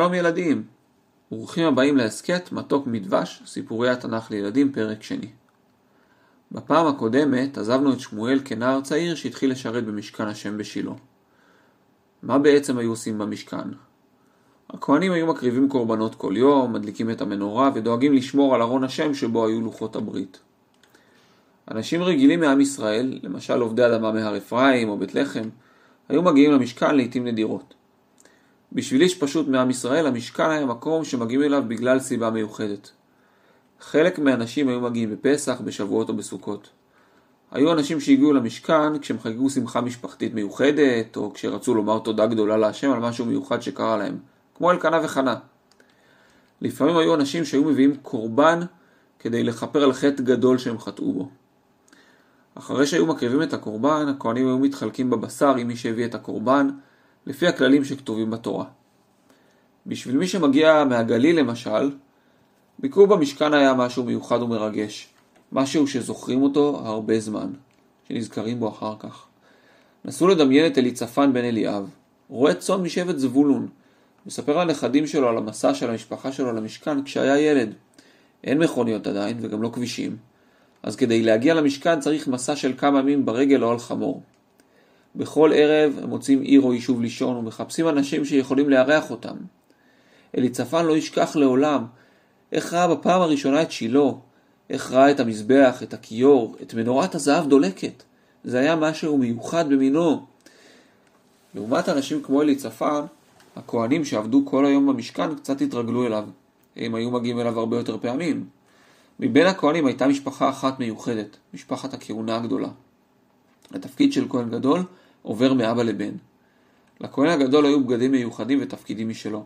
שלום ילדים! ברוכים הבאים להסכת מתוק מדבש, סיפורי התנ"ך לילדים, פרק שני. בפעם הקודמת עזבנו את שמואל כנער צעיר שהתחיל לשרת במשכן השם בשילה. מה בעצם היו עושים במשכן? הכהנים היו מקריבים קורבנות כל יום, מדליקים את המנורה ודואגים לשמור על ארון השם שבו היו לוחות הברית. אנשים רגילים מעם ישראל, למשל עובדי אדמה מהר אפרים או בית לחם, היו מגיעים למשכן לעיתים נדירות. בשביל איש פשוט מעם ישראל, המשכן היה מקום שמגיעים אליו בגלל סיבה מיוחדת. חלק מהאנשים היו מגיעים בפסח, בשבועות או בסוכות. היו אנשים שהגיעו למשכן כשהם חגגו שמחה משפחתית מיוחדת, או כשרצו לומר תודה גדולה להשם על משהו מיוחד שקרה להם, כמו אלקנה וחנה. לפעמים היו אנשים שהיו מביאים קורבן כדי לכפר על חטא גדול שהם חטאו בו. אחרי שהיו מקריבים את הקורבן, הכהנים היו מתחלקים בבשר עם מי שהביא את הקורבן, לפי הכללים שכתובים בתורה. בשביל מי שמגיע מהגליל למשל, ביקור במשכן היה משהו מיוחד ומרגש, משהו שזוכרים אותו הרבה זמן, שנזכרים בו אחר כך. נסו לדמיין את אליצפן בן אליאב, רועה צאן משבט זבולון, מספר לנכדים שלו על המסע של המשפחה שלו למשכן כשהיה ילד. אין מכוניות עדיין וגם לא כבישים, אז כדי להגיע למשכן צריך מסע של כמה ימים ברגל או על חמור. בכל ערב הם מוצאים עיר או יישוב לישון ומחפשים אנשים שיכולים לארח אותם. אליצפן לא ישכח לעולם איך ראה בפעם הראשונה את שילה, איך ראה את המזבח, את הכיור, את מנורת הזהב דולקת. זה היה משהו מיוחד במינו. לעומת אנשים כמו אליצפן, הכהנים שעבדו כל היום במשכן קצת התרגלו אליו. הם היו מגיעים אליו הרבה יותר פעמים. מבין הכהנים הייתה משפחה אחת מיוחדת, משפחת הכהונה הגדולה. התפקיד של כהן גדול עובר מאבא לבן. לכהן הגדול היו בגדים מיוחדים ותפקידים משלו.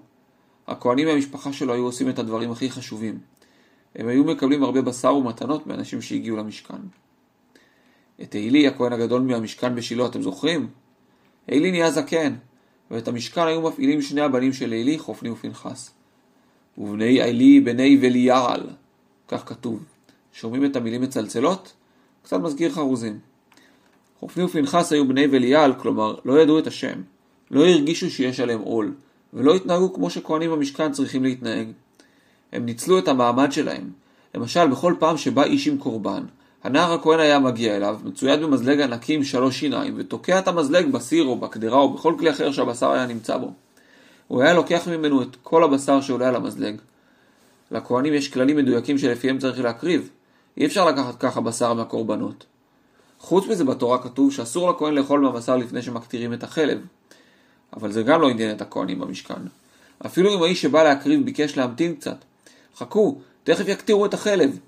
הכהנים מהמשפחה שלו היו עושים את הדברים הכי חשובים. הם היו מקבלים הרבה בשר ומתנות מאנשים שהגיעו למשכן. את עילי, הכהן הגדול מהמשכן בשילה, אתם זוכרים? עילי נהיה זקן, ואת המשכן היו מפעילים שני הבנים של עילי, חופני ופנחס. ובני עילי בני וליעל, כך כתוב. שומעים את המילים מצלצלות? קצת מזכיר חרוזים. חופני ופנחס היו בני בליעל, כלומר לא ידעו את השם, לא הרגישו שיש עליהם עול, ולא התנהגו כמו שכהנים במשכן צריכים להתנהג. הם ניצלו את המעמד שלהם. למשל, בכל פעם שבא איש עם קורבן, הנער הכהן היה מגיע אליו, מצויד במזלג ענקי עם שלוש שיניים, ותוקע את המזלג בסיר או בקדרה או בכל כלי אחר שהבשר היה נמצא בו. הוא היה לוקח ממנו את כל הבשר שעולה על המזלג. לכהנים יש כללים מדויקים שלפיהם צריך להקריב. אי אפשר לקחת ככה בשר מהקורבנות. חוץ מזה בתורה כתוב שאסור לכהן לאכול מהבשר לפני שמקטירים את החלב. אבל זה גם לא עניין את הכהנים במשכן. אפילו אם האיש שבא להקריב ביקש להמתין קצת. חכו, תכף יקטירו את החלב.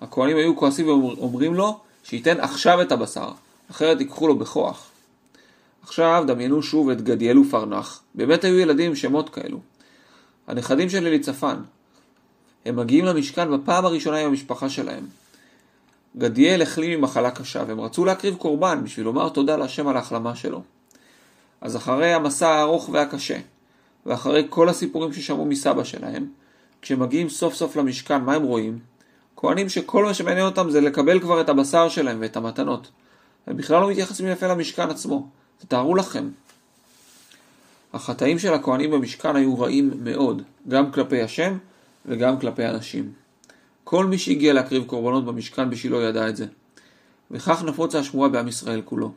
הכהנים היו כועסים ואומרים לו שייתן עכשיו את הבשר, אחרת ייקחו לו בכוח. עכשיו דמיינו שוב את גדיאל ופרנח, באמת היו ילדים עם שמות כאלו. הנכדים של אליצפן. הם מגיעים למשכן בפעם הראשונה עם המשפחה שלהם. גדיאל החלים ממחלה קשה והם רצו להקריב קורבן בשביל לומר תודה להשם על ההחלמה שלו. אז אחרי המסע הארוך והקשה, ואחרי כל הסיפורים ששמעו מסבא שלהם, כשמגיעים סוף סוף למשכן, מה הם רואים? כהנים שכל מה שמעניין אותם זה לקבל כבר את הבשר שלהם ואת המתנות. הם בכלל לא מתייחסים יפה למשכן עצמו. תתארו לכם. החטאים של הכהנים במשכן היו רעים מאוד, גם כלפי השם וגם כלפי אנשים. כל מי שהגיע להקריב קורבנות במשכן בשילה ידע את זה. וכך נפוצה השמועה בעם ישראל כולו.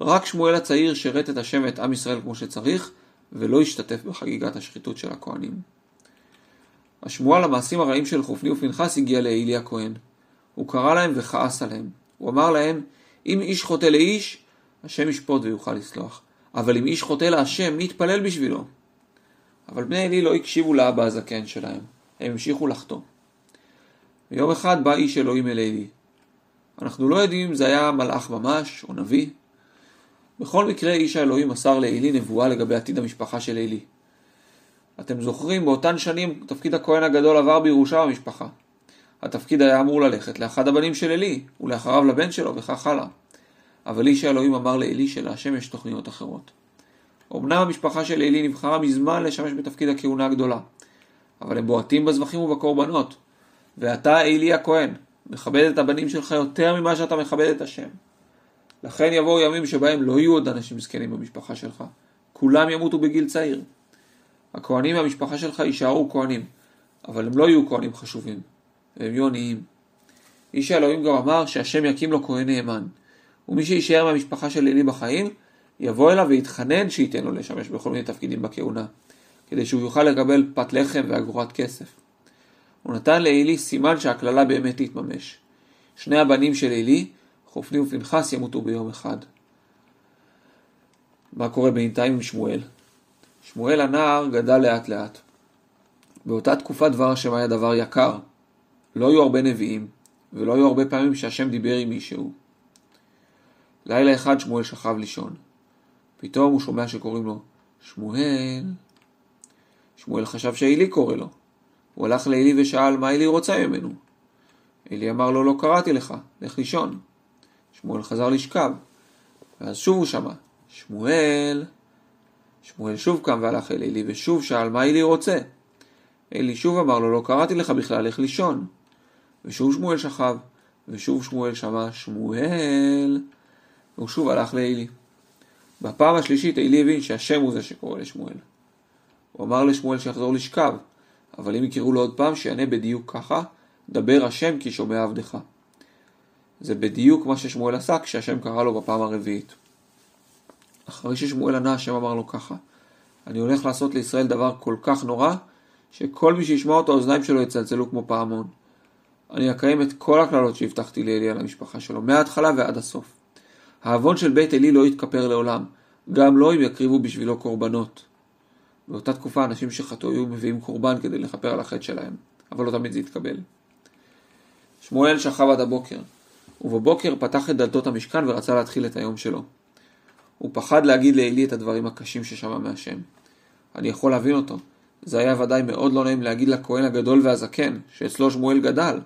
רק שמואל הצעיר שירת את השם ואת עם ישראל כמו שצריך, ולא השתתף בחגיגת השחיתות של הכהנים. השמועה למעשים הרעים של חופני ופנחס הגיעה לאלי הכהן. הוא קרא להם וכעס עליהם. הוא אמר להם, אם איש חוטא לאיש, השם ישפוט ויוכל לסלוח. אבל אם איש חוטא להשם, מי יתפלל בשבילו? אבל בני אלי לא הקשיבו לאבא הזקן שלהם. הם המשיכו לחטוא. ויום אחד בא איש אלוהים אל אלי. אנחנו לא יודעים אם זה היה מלאך ממש או נביא. בכל מקרה איש האלוהים מסר לאלי נבואה לגבי עתיד המשפחה של אלי. אתם זוכרים, באותן שנים תפקיד הכהן הגדול עבר בירושה במשפחה. התפקיד היה אמור ללכת לאחד הבנים של אלי, ולאחריו לבן שלו, וכך הלאה. אבל איש האלוהים אמר לאלי שלהשם יש תוכניות אחרות. אמנם המשפחה של אלי נבחרה מזמן לשמש בתפקיד הכהונה הגדולה, אבל הם בועטים בזבחים ובקורבנות, ואתה, אלי הכהן, מכבד את הבנים שלך יותר ממה שאתה מכבד את השם. לכן יבואו ימים שבהם לא יהיו עוד אנשים זקנים במשפחה שלך. כולם ימותו בגיל צעיר. הכהנים מהמשפחה שלך יישארו כהנים, אבל הם לא יהיו כהנים חשובים, הם יהיו עניים. איש האלוהים גם אמר שהשם יקים לו כהן נאמן, ומי שיישאר מהמשפחה של אלי בחיים, יבוא אליו ויתחנן שייתן לו לשמש בכל מיני תפקידים בכהונה, כדי שהוא יוכל לקבל פת לחם ואגורת כסף. הוא נתן לעילי סימן שהקללה באמת תתממש. שני הבנים של עילי, חופני ופנחס, ימותו ביום אחד. מה קורה בינתיים עם שמואל? שמואל הנער גדל לאט לאט. באותה תקופה דבר השם היה דבר יקר. לא היו הרבה נביאים, ולא היו הרבה פעמים שהשם דיבר עם מישהו. לילה אחד שמואל שכב לישון. פתאום הוא שומע שקוראים לו שמואל. שמואל חשב שעילי קורא לו. הוא הלך לעילי ושאל מה עילי רוצה ממנו. עילי אמר לו לא קראתי לך, לך לישון. שמואל חזר לשכב. ואז שוב הוא שמע, שמואל. שמואל שוב קם והלך אל עילי ושוב שאל מה עילי רוצה. עילי שוב אמר לו לא קראתי לך בכלל, לך לישון. ושוב שמואל שכב, ושוב שמואל שמע שמואל, והוא שוב הלך לעילי. בפעם השלישית עילי הבין שהשם הוא זה שקורא לשמואל. הוא אמר לשמואל שיחזור לשכב, אבל אם יקראו לו עוד פעם, שיענה בדיוק ככה, דבר השם כי שומע עבדך. זה בדיוק מה ששמואל עשה כשהשם קרא לו בפעם הרביעית. אחרי ששמואל ענה, השם אמר לו ככה, אני הולך לעשות לישראל דבר כל כך נורא, שכל מי שישמע אותו האוזניים שלו יצלצלו כמו פעמון. אני אקיים את כל הקללות שהבטחתי לאלי על המשפחה שלו, מההתחלה ועד הסוף. העוון של בית אלי לא יתכפר לעולם, גם לא אם יקריבו בשבילו קורבנות. באותה תקופה אנשים שחטאו היו מביאים קורבן כדי לכפר על החטא שלהם, אבל לא תמיד זה יתקבל. שמואל שכב עד הבוקר, ובבוקר פתח את דלתות המשכן ורצה להתחיל את היום שלו. הוא פחד להגיד לעלי את הדברים הקשים ששמע מהשם. אני יכול להבין אותו. זה היה ודאי מאוד לא נעים להגיד לכהן הגדול והזקן, שאצלו שמואל גדל,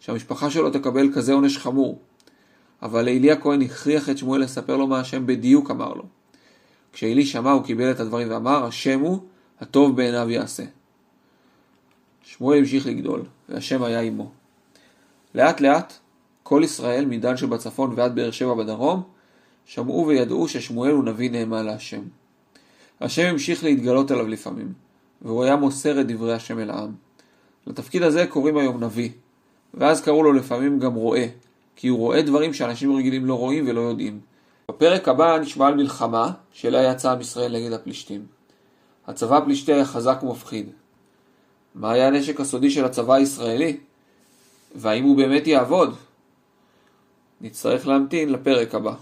שהמשפחה שלו תקבל כזה עונש חמור. אבל לעלי הכהן הכריח את שמואל לספר לו מה השם בדיוק אמר לו. כשעלי שמע הוא קיבל את הדברים ואמר, השם הוא, הטוב בעיניו יעשה. שמואל המשיך לגדול, והשם היה עמו. לאט לאט, כל ישראל, מדן שבצפון ועד באר שבע בדרום, שמעו וידעו ששמואל הוא נביא נאמן להשם. השם המשיך להתגלות עליו לפעמים, והוא היה מוסר את דברי השם אל העם. לתפקיד הזה קוראים היום נביא, ואז קראו לו לפעמים גם רואה, כי הוא רואה דברים שאנשים רגילים לא רואים ולא יודעים. בפרק הבא נשמע על מלחמה שאליה יצא עם ישראל נגד הפלישתים. הצבא הפלישתי היה חזק ומפחיד. מה היה הנשק הסודי של הצבא הישראלי? והאם הוא באמת יעבוד? נצטרך להמתין לפרק הבא.